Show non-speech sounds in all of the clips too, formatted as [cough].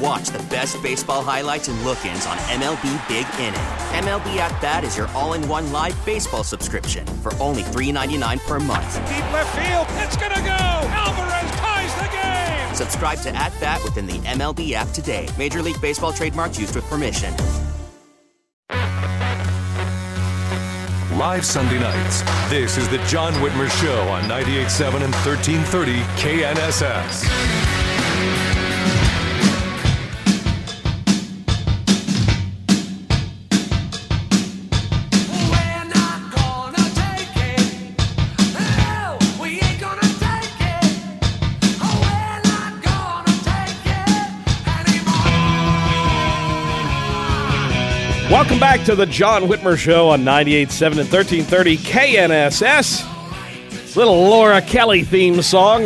And watch the best baseball highlights and look-ins on MLB Big Inning. MLB At Bat is your all-in-one live baseball subscription for only $3.99 per month. Deep left field, it's gonna go. Alvarez ties the game. Subscribe to At Bat within the MLB app today. Major League Baseball trademarks used with permission. Live Sunday nights. This is the John Whitmer Show on 98.7 and 1330 KNSS. Welcome back to the John Whitmer Show on 98.7 and 1330 KNSS. Little Laura Kelly theme song.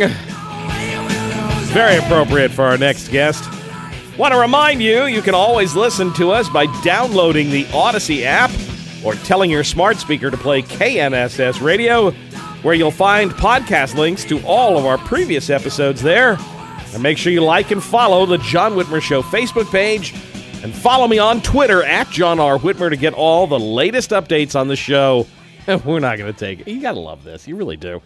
Very appropriate for our next guest. Want to remind you, you can always listen to us by downloading the Audacy app or telling your smart speaker to play KNSS Radio, where you'll find podcast links to all of our previous episodes there. And make sure you like and follow the John Whitmer Show Facebook page and follow me on Twitter at John R. Whitmer to get all the latest updates on the show. [laughs] We're not going to take it. You got to love this. You really do.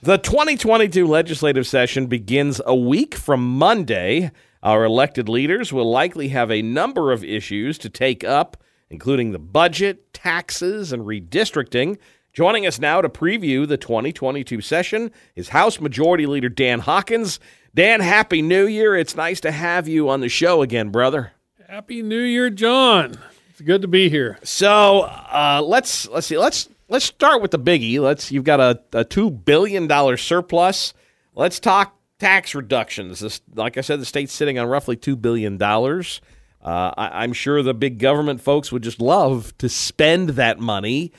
The 2022 legislative session begins a week from Monday. Our elected leaders will likely have a number of issues to take up, including the budget, taxes, and redistricting. Joining us now to preview the 2022 session is House Majority Leader Dan Hawkins. Dan, Happy New Year. It's nice to have you on the show again, brother. Happy New Year, John. It's good to be here. So uh, let's let's see let's let's start with the biggie. Let's you've got a, a two billion dollar surplus. Let's talk tax reductions. This, like I said, the state's sitting on roughly two billion dollars. Uh, I, I'm sure the big government folks would just love to spend that money.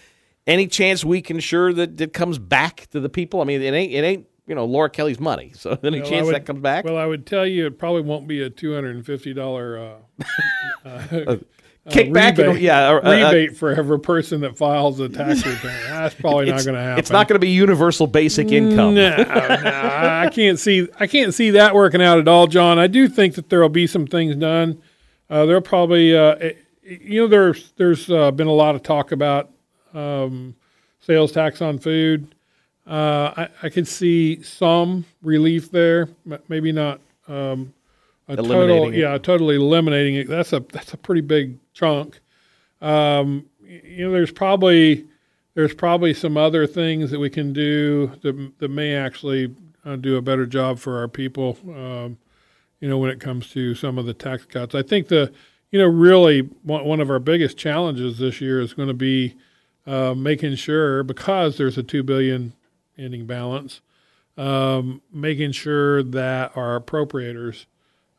Any chance we can ensure that it comes back to the people? I mean, it ain't it ain't you know Laura Kelly's money. So [laughs] any Well, chance would- that comes back? Well, I would tell you it probably won't be a two hundred and fifty dollar uh, [laughs] [laughs] uh, Kickback and- rebate, yeah, uh, uh, rebate for every person that files a tax return. That's probably not going to happen. It's not going to be universal basic income. No, no, I can't see. I can't see that working out at all, John. I do think that there will be some things done. Uh, there'll probably, uh, eh, you know, there's there's uh, been a lot of talk about um, sales tax on food. Uh, I, I could see some relief there, maybe not um, a total, Eliminating it. yeah, totally eliminating it. That's a that's a pretty big chunk. Um, you know, there's probably there's probably some other things that we can do that, that may actually uh, do a better job for our people. Um, you know, when it comes to some of the tax cuts, I think the you know really one, one of our biggest challenges this year is going to be uh, making sure because there's a two billion ending balance, um, making sure that our appropriators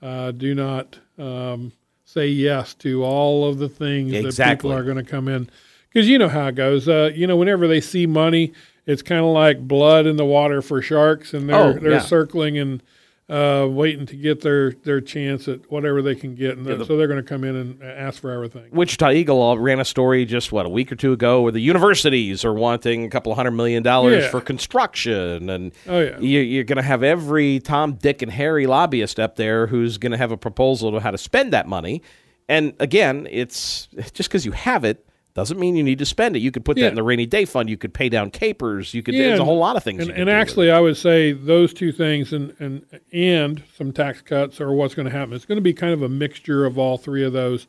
uh, do not um, say yes to all of the things that people are going to come in. Because you know how it goes. Uh, you know, whenever they see money, it's kind of like blood in the water for sharks, and they're Oh, they're yeah. circling and uh, waiting to get their, their chance at whatever they can get, and Yeah, the- so they're going to come in and ask for everything. Wichita Eagle ran a story just what a week or two ago where the universities are wanting a couple of hundred million dollars Yeah. for construction, and Oh, yeah. you, you're going to have every Tom, Dick, and Harry lobbyist up there who's going to have a proposal to how to spend that money. And again, it's just because you have it doesn't mean you need to spend it. You could put Yeah. that in the rainy day fund. You could pay down KPERS. You could. Yeah, there's a whole lot of things. And, you can and actually, I would say those two things and and and some tax cuts are what's going to happen. It's going to be kind of a mixture of all three of those.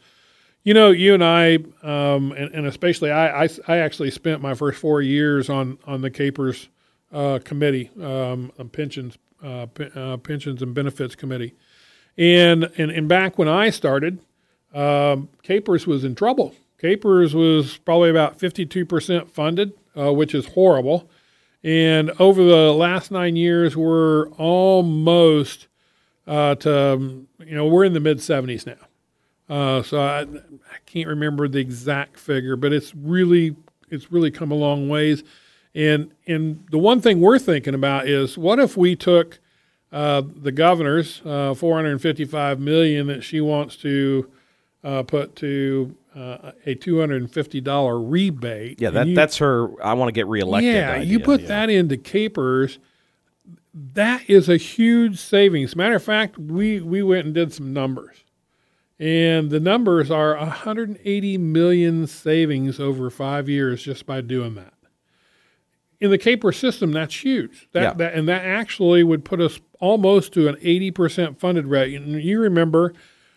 You know, you and I, um, and, and especially I, I, I actually spent my first four years on on the KPERS uh, committee, um, on pensions, uh, pe- uh, pensions and benefits committee, and and and back when I started, um, KPERS was in trouble. KPERS was probably about 52% funded, uh, which is horrible. And over the last nine years, we're almost uh, to, um, you know, we're in the mid 70s now. Uh, so I, I can't remember the exact figure, but it's really it's really come a long ways. And and the one thing we're thinking about is what if we took uh, the governor's uh, 455 million that she wants to uh, put to uh, a $250 rebate. Yeah, that, you, that's her. I want to get reelected. Yeah, idea, you put yeah. that into KPERS. That is a huge savings. Matter of fact, we we went and did some numbers, and the numbers are 180 million savings over five years just by doing that. In the KPERS system, that's huge. That, Yeah. that and that actually would put us almost to an 80% funded rate. And you remember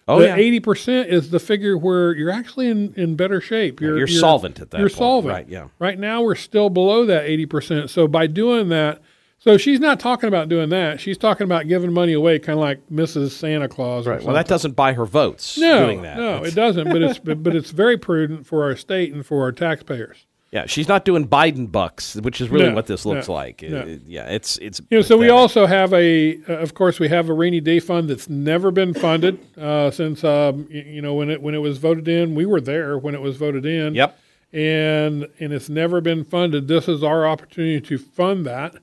Oh, the yeah. 80% is the figure where you're actually in, in better shape. Yeah, you're solvent at that You're point. solvent. Right, yeah. Right now, we're still below that 80%. So by doing that, so she's not talking about doing that. She's talking about giving money away, kind of like Mrs. Santa Claus. Right. Well, that doesn't buy her votes. no, doing that. no, it doesn't. But it's but, [laughs] but it's very prudent for our state and for our taxpayers. Yeah, she's not doing Biden bucks, which is really No, what this looks no, like. no. It- yeah, it's it's. You know, so we also have a, uh, of course, we have a rainy day fund that's never been funded uh, since, um, you know, when it when it was voted in. We were there when it was voted in. Yep. And and it's never been funded. This is our opportunity to fund that,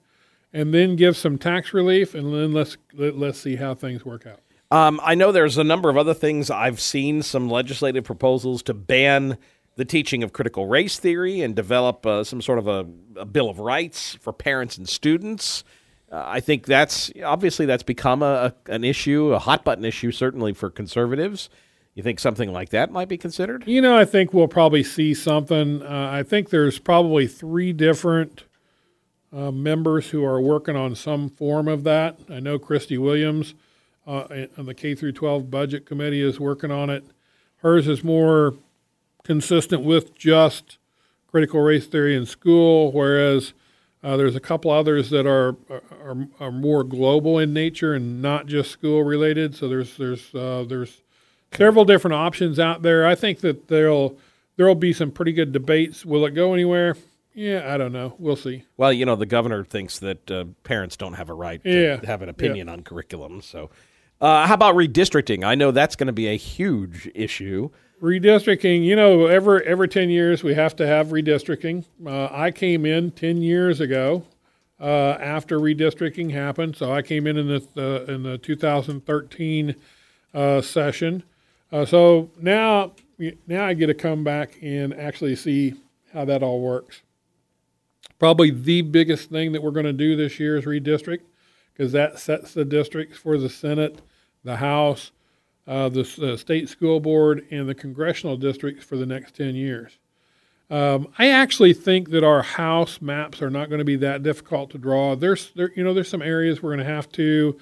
and then give some tax relief, and then let's let, let's see how things work out. Um, I know there's a number of other things. I've seen some legislative proposals to ban the teaching of critical race theory and develop uh, some sort of a, a bill of rights for parents and students. Uh, I think that's obviously that's become a, a an issue, a hot button issue, certainly for conservatives. You think something like that might be considered? You know, I think we'll probably see something. Uh, I think there's probably three different uh, members who are working on some form of that. I know Kristey Williams uh, on the K through 12 budget committee is working on it. Hers is more consistent with just critical race theory in school, whereas uh, there's a couple others that are, are are more global in nature and not just school related. So there's there's uh, there's several different options out there. I think that there'll there'll be some pretty good debates. Will it go anywhere? Yeah, I don't know. We'll see. Well, you know, the governor thinks that uh, parents don't have a right to Yeah. have an opinion on curriculum. So, uh, how about redistricting? I know that's going to be a huge issue. Redistricting, you know, every every ten years we have to have redistricting. Uh, I came in ten years ago uh, after redistricting happened, so I came in in the uh, in the 2013 uh, session. Uh, so now now I get to come back and actually see how that all works. Probably the biggest thing that we're going to do this year is redistrict because that sets the districts for the Senate, the House, uh, the state school board, and the congressional districts for the next 10 years. Um, I actually think that our House maps are not going to be that difficult to draw. There's, there, you know, there's some areas we're going to have to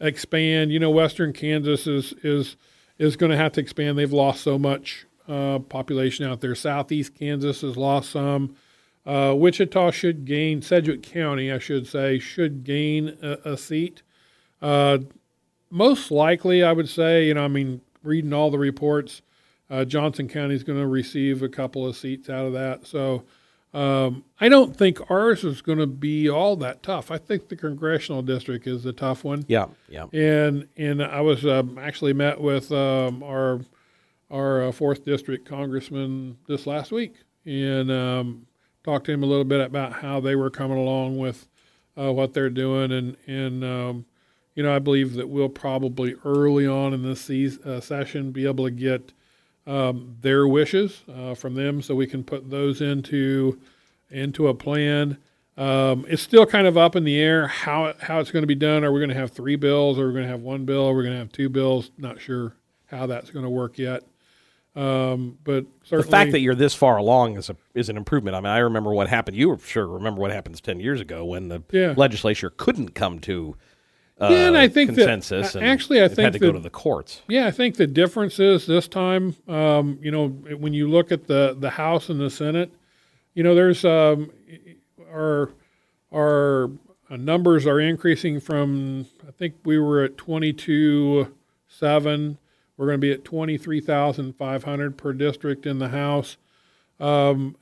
expand. You know, Western Kansas is is is going to have to expand. They've lost so much uh, population out there. Southeast Kansas has lost some. Uh, Wichita should gain, Sedgwick County, I should say, should gain a, a seat. Uh, most likely, I would say, you know, I mean, reading all the reports, uh, Johnson County is going to receive a couple of seats out of that. So um, I don't think ours is going to be all that tough. I think the congressional district is the tough one. Yeah, yeah. And and I was um, actually met with um, our our uh, fourth district congressman this last week and um, talked to him a little bit about how they were coming along with uh, what they're doing and and um, you know I believe that we'll probably early on in this seas uh, session be able to get um, their wishes uh, from them so we can put those into into a plan. Um, it's still kind of up in the air how it, how it's going to be done. Are we going to have three bills? Or are we going to have one bill? Are we going to have two bills? Not sure how that's going to work yet. Um, but certainly, The fact that you're this far along is a is an improvement. I mean, I remember what happened. You were sure remember what happened ten years ago when the Yeah. legislature couldn't come to uh, Yeah, and I think consensus. and actually, I think had to go to the courts. Yeah, I think the difference is this time, um, you know, when you look at the, the House and the Senate, you know, there's um, our our uh, numbers are increasing from I think we were at 22 seven. We're going to be at 23,500 per district in the House. Um,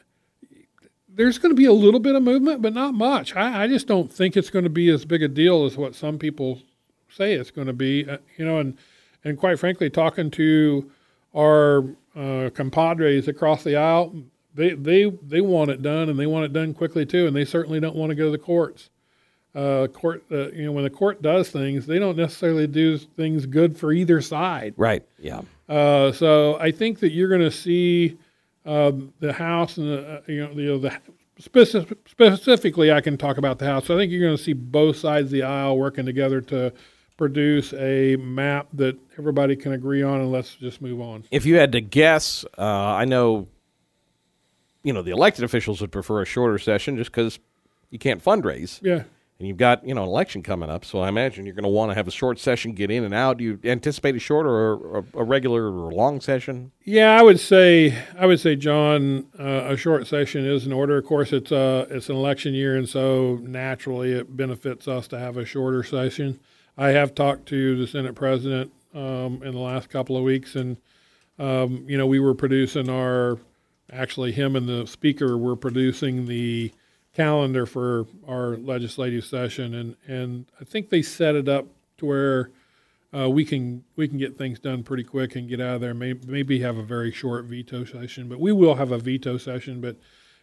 there's going to be a little bit of movement, but not much. I, I, just don't think it's going to be as big a deal as what some people say it's going to be. Uh, you know, and and quite frankly, talking to our uh, compadres across the aisle, they they they want it done, and they want it done quickly too, and they certainly don't want to go to the courts uh, court, uh, you know, when the court does things, they don't necessarily do things good for either side. Right. Yeah. Uh, so I think that you're going to see um, the House and the, uh, you know, the, the specific, specifically, I can talk about the House. So I think you're going to see both sides of the aisle working together to produce a map that everybody can agree on, and let's just move on. If you had to guess, uh, I know, you know, the elected officials would prefer a shorter session just because you can't fundraise. Yeah and you've got you know an election coming up, so I imagine you're going to want to have a short session, get in and out. Do you anticipate a short or a, a regular or long session? Yeah, I would say I would say John, uh, a short session is in order. Of course, it's uh, it's an election year, and so naturally it benefits us to have a shorter session. I have talked to the Senate President um, in the last couple of weeks, and um, you know we were producing our actually him and the Speaker were producing the calendar for our legislative session, and and I think they set it up to where uh, we can we can get things done pretty quick and get out of there. Maybe, maybe have a very short veto session, but we will have a veto session. But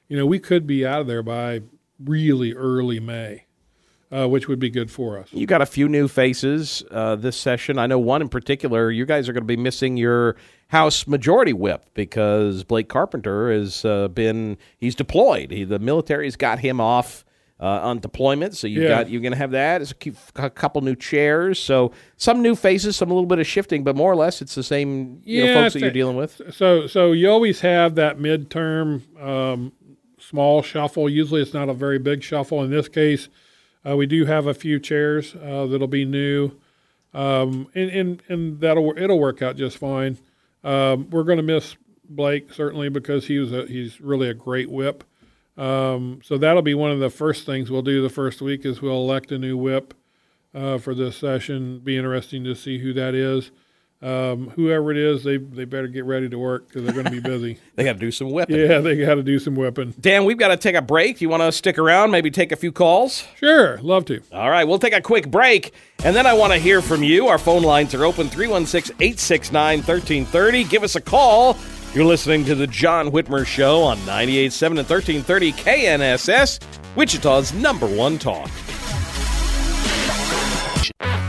you know, we could be out of there by really early May. Uh, which would be good for us. You got a few new faces uh, this session. I know one in particular. You guys are going to be missing your House Majority Whip because Blake Carpenter has uh, been he's deployed. He, the military's got him off uh, on deployment, so you yeah. got you're going to have that. It's a, a, couple new chairs, so some new faces, some a little bit of shifting, but more or less it's the same yeah, know, folks that you're dealing with. So so you always have that midterm um, small shuffle. Usually it's not a very big shuffle. In this case, uh, we do have a few chairs uh, that'll be new. Um, and, and, and that'll it'll work out just fine. Um, we're going to miss Blake certainly because he was a, he's really a great whip. Um, so that'll be one of the first things we'll do the first week is we'll elect a new whip uh, for this session. Be interesting to see who that is. Um, whoever it is, they they better get ready to work because they're going to be busy. [laughs] they got to do some whipping. Yeah, they got to do some weapon. Dan, we've got to take a break. You want to stick around? Maybe take a few calls. Sure, love to. All right, we'll take a quick break, and then I want to hear from you. Our phone lines are open 316-869-1330. Give us a call. You're listening to the John Whitmer Show on 98.7 and 1330 KNSS, Wichita's number one talk.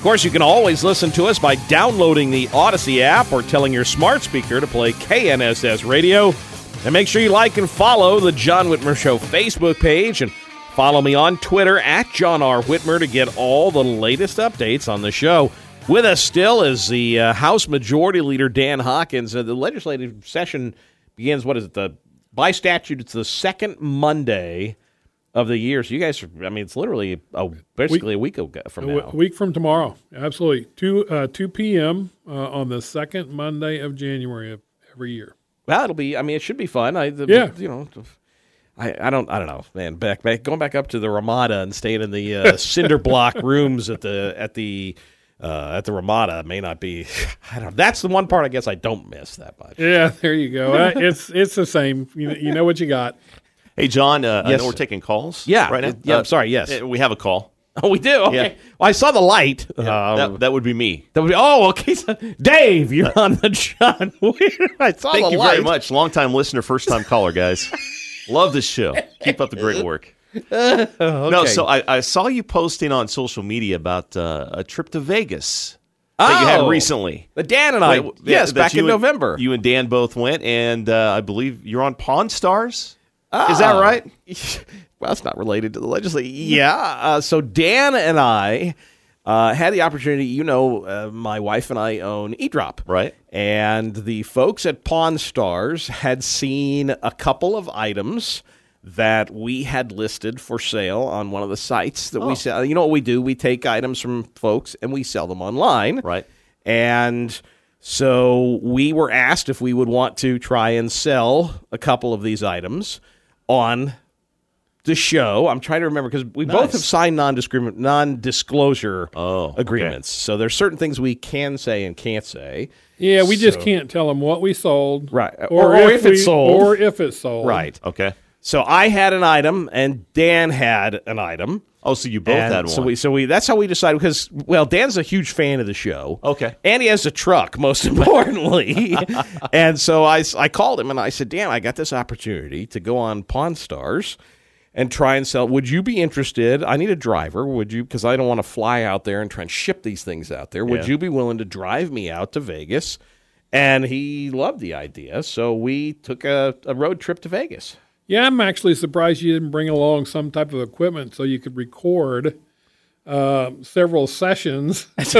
Of course, you can always listen to us by downloading the Audacy app or telling your smart speaker to play KNSS Radio. And make sure you like and follow the John Whitmer Show Facebook page and follow me on Twitter at John R. Whitmer to get all the latest updates on the show. With us still is the uh, House Majority Leader Dan Hawkins. Uh, the legislative session begins, what is it, the by statute, it's the second Monday of the year. So you guys, are, I mean, it's literally a, basically week, a week ago from now. A week from tomorrow, absolutely. Two uh, two p.m. Uh, on the second Monday of January of every year. Well, it'll be. I mean, it should be fun. I, the, yeah. You know, I, I don't I don't know, man. Back back going back up to the Ramada and staying in the uh, [laughs] cinder block rooms at the at the. Uh, at the Ramada may not be. [laughs] I don't. That's the one part I guess I don't miss that much. Yeah, there you go. Uh, it's it's the same. You, you know what you got. Hey, John, uh, yes. I know we're taking calls. Yeah, right now. Yeah, uh, I'm sorry. Yes, uh, we have a call. [laughs] Oh, we do. Okay. Yeah. Well, I saw the light. Yeah, um, that, that, would be me. That would be. Oh, okay. So, Dave, you're on the John. [laughs] I saw Thank the you light. very much. Long time listener, first time caller, guys. [laughs] Love this show. Keep up the great work. okay. No, so I, I, saw you posting on social media about uh, a trip to Vegas that oh, you had oh. recently. The Dan and I, Wait, yes, back in and, November. You and Dan both went, and uh, I believe you're on Pawn Stars. Oh. Is that ah. right? [laughs] well, it's not related to the legislature. Yeah. Uh, so Dan and I uh, had the opportunity. You know, uh, my wife and I own eDrop, Right. And the folks at Pawn Stars had seen a couple of items that we had listed for sale on one of the sites that Oh. we sell. You know what we do? We take items from folks and we sell them online. Right. And so we were asked if we would want to try and sell a couple of these items on the show. I'm trying to remember because we both have signed non-discrimin- non-disclosure Oh, okay. agreements. So there's certain things we can say and can't say. Yeah, we just can't tell them what we sold, Right. Or- or if it's we- sold. or if it's sold. Right. Okay. So I had an item and Dan had an item. Oh, so you both And had one. So we so we that's how we decided because well Dan's a huge fan of the show. Okay. And he has a truck most [laughs] importantly. [laughs] and so I, I called him and I said, "Dan, I got this opportunity to go on Pawn Stars and try and sell. Would you be interested? I need a driver. Would you because I don't want to fly out there and try and ship these things out there. Would Yeah. you be willing to drive me out to Vegas?" And he loved the idea, so we took a, a road trip to Vegas. Yeah, I'm actually surprised you didn't bring along some type of equipment so you could record uh, several sessions [laughs]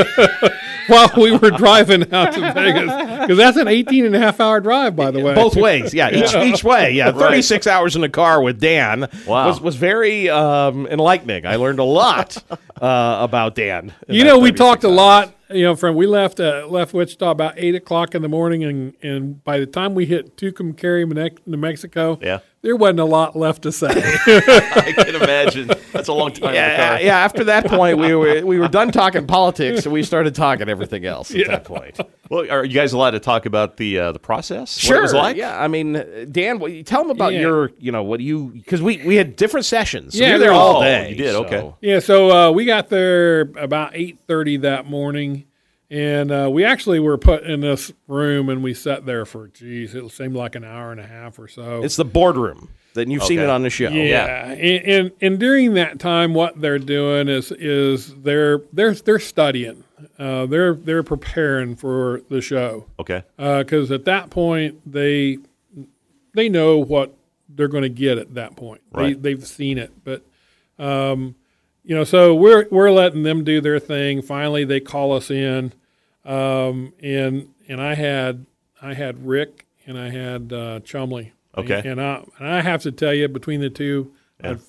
while we were driving out to [laughs] Vegas. Because that's an 18 and a half hour drive, by the way. Both ways, yeah, each each way, yeah. [laughs] Thirty six hours in the car with Dan Wow. was was very um, enlightening. I learned a lot uh, about Dan. You know, we 36 talked a lot. You know, from we left uh, left Wichita about eight o'clock in the morning, and and by the time we hit Tucumcari, New New Mexico, Yeah. There wasn't a lot left to say. [laughs] I can imagine. That's a long time Yeah, yeah. After that point, we were we were done talking [laughs] politics, and we started talking everything else. At that point, Well, are you guys allowed to talk about the uh, the process? sure. What it was like? Yeah, I mean, uh, Dan, what, tell them about Yeah. your, you know, what you because we we had different sessions. So Yeah, we were there there all day. Oh, you did, so- okay. Yeah, so uh, we got there about eight thirty that morning, and uh, we actually were put in this room, and we sat there for geez, it seemed like an hour and a half or so. It's the boardroom. That you've seen it on the show. yeah, And, and and during that time, what they're doing is is they're they're they're studying, uh, they're they're preparing for the show Okay. because at that point they they know what they're going to get at that point. Right. They, they've seen it, but um, you know, so we're we're letting them do their thing. Finally, they call us in, um, and and I had I had Rick and I had uh, Chumlee. Okay. and I and I have to tell you, between the two, I'd,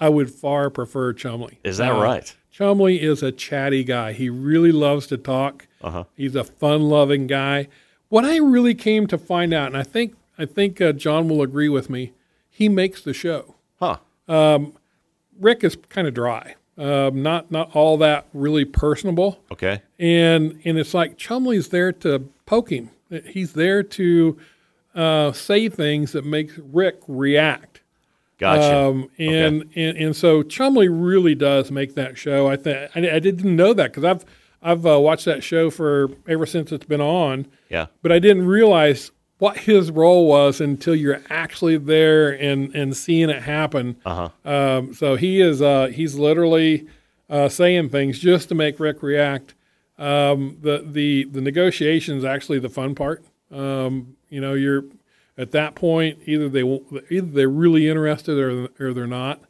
I would far prefer Chumlee. Is that Uh, right? Chumlee is a chatty guy. He really loves to talk. Uh-huh. He's a fun-loving guy. What I really came to find out, and I think I think uh, John will agree with me, he makes the show. Huh. Rick is kind of dry, um, not not all that really personable, Okay. and and it's like Chumlee's there to poke him. He's there to uh, say things that make Rick react. Gotcha. Um, and, and and so Chumlee really does make that show. I think I, I didn't know that because I've I've uh, watched that show for ever since it's been on, yeah. but I didn't realize what his role was until you're actually there and and seeing it happen. Uh-huh. Um, so he is uh, he's literally uh, saying things just to make Rick react. Um, the the the negotiations actually the fun part. Um, you know, you're at that point either they either they're really interested or or they're not.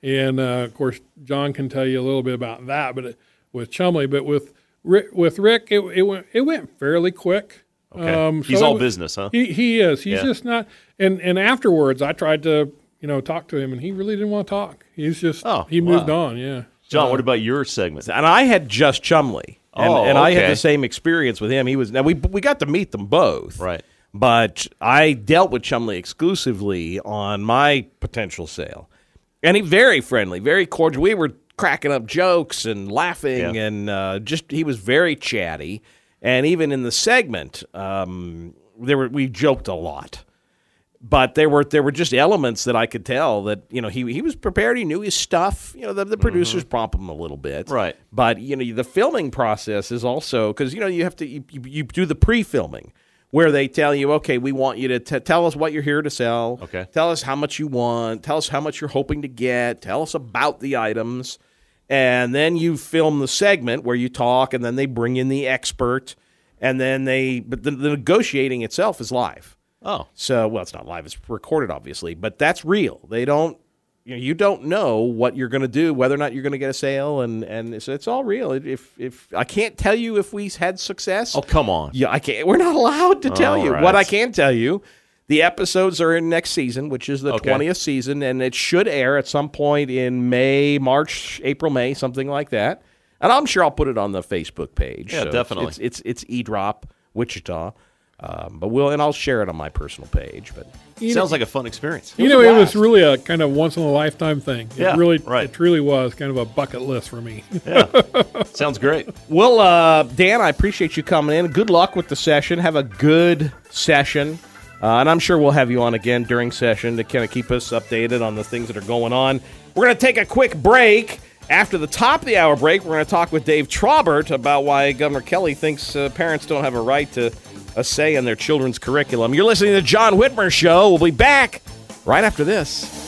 And uh, of course, John can tell you a little bit about that. But it, with Chumlee, but with Rick, with Rick, it, it went it went fairly quick. Okay. He's so all it- business, huh? He he is. He's Yeah. just not. And and afterwards, I tried to you know talk to him, and he really didn't want to talk. He's just Oh, he moved wow. on. Yeah. John, what about your segment? and I had just Chumlee, and, Oh, and I had the same experience with him. He was now we we got to meet them both, Right. But I dealt with Chumlee exclusively on my potential sale, and he very friendly, very cordial. We were cracking up jokes and laughing, Yeah. and uh, just he was very chatty. And even in the segment, um, there were we joked a lot but there were there were just elements that I could tell that you know he he was prepared. He knew his stuff. You know the, the producers prompt him a little bit, Mm-hmm. Right. But you know the filming process is also because you know you have to you, you, you do the pre-filming where they tell you, okay, we want you to t- tell us what you're here to sell. Okay. Tell us how much you want. Tell us how much you're hoping to get. Tell us about the items. And then you film the segment where you talk, and then they bring in the expert, and then they. But the, the negotiating itself is live. Oh. So, well, it's not live; it's recorded, obviously, but that's real. They don't. you, know, you don't know what you're going to do, whether or not you're going to get a sale, and and it's, it's all real. If if I can't tell you if we had success, oh come on, yeah, I can't. We're not allowed to tell All you. right. What I can tell you, the episodes are in next season, which is the Okay. twentieth season, and it should air at some point in May, March, April, May, something like that. And I'm sure I'll put it on the Facebook page. Yeah, it's- definitely. It's it's it's, E Drop Wichita. Um, but we'll and I'll share it on my personal page. But You Sounds know- like a fun experience. You know, it was really a kind of once in a lifetime thing. It Yeah, really, right. it truly was kind of a bucket list for me. yeah, [laughs] Sounds great. Well, uh, Dan, I appreciate you coming in. Good luck with the session. Have a good session. Uh, and I'm sure we'll have you on again during session to kind of keep us updated on the things that are going on. We're going to take a quick break. After the top of the hour break, we're going to talk with Dave Traubert about why Governor Kelly thinks uh, parents don't have a right to a say in their children's curriculum. You're listening to the John Whitmer Show. We'll be back right after this.